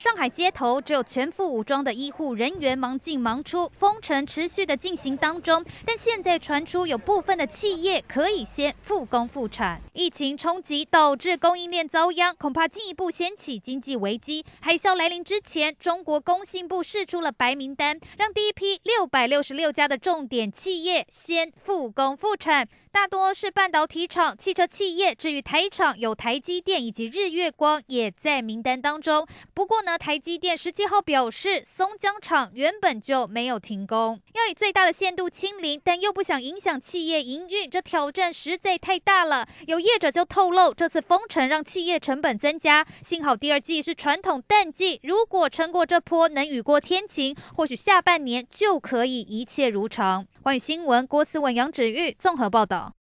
上海街头只有全副武装的医护人员忙进忙出，封城持续的进行当中。但现在传出有部分的企业可以先复工复产。疫情冲击导致供应链遭殃，恐怕进一步掀起经济危机。海啸来临之前，中国工信部释出了白名单，让第一批六百六十六家的重点企业先复工复产，大多是半导体厂、汽车企业。至于台厂，有台积电以及日月光也在名单当中。不过，台积电十七号表示，松江厂原本就没有停工，要以最大的限度清零，但又不想影响企业营运，这挑战实在太大了。有业者就透露，这次封城让企业成本增加。幸好第二季是传统淡季，如果撑过这波，能雨过天晴，或许下半年就可以一切如常。关于新闻郭思文、杨芷玉综合报道。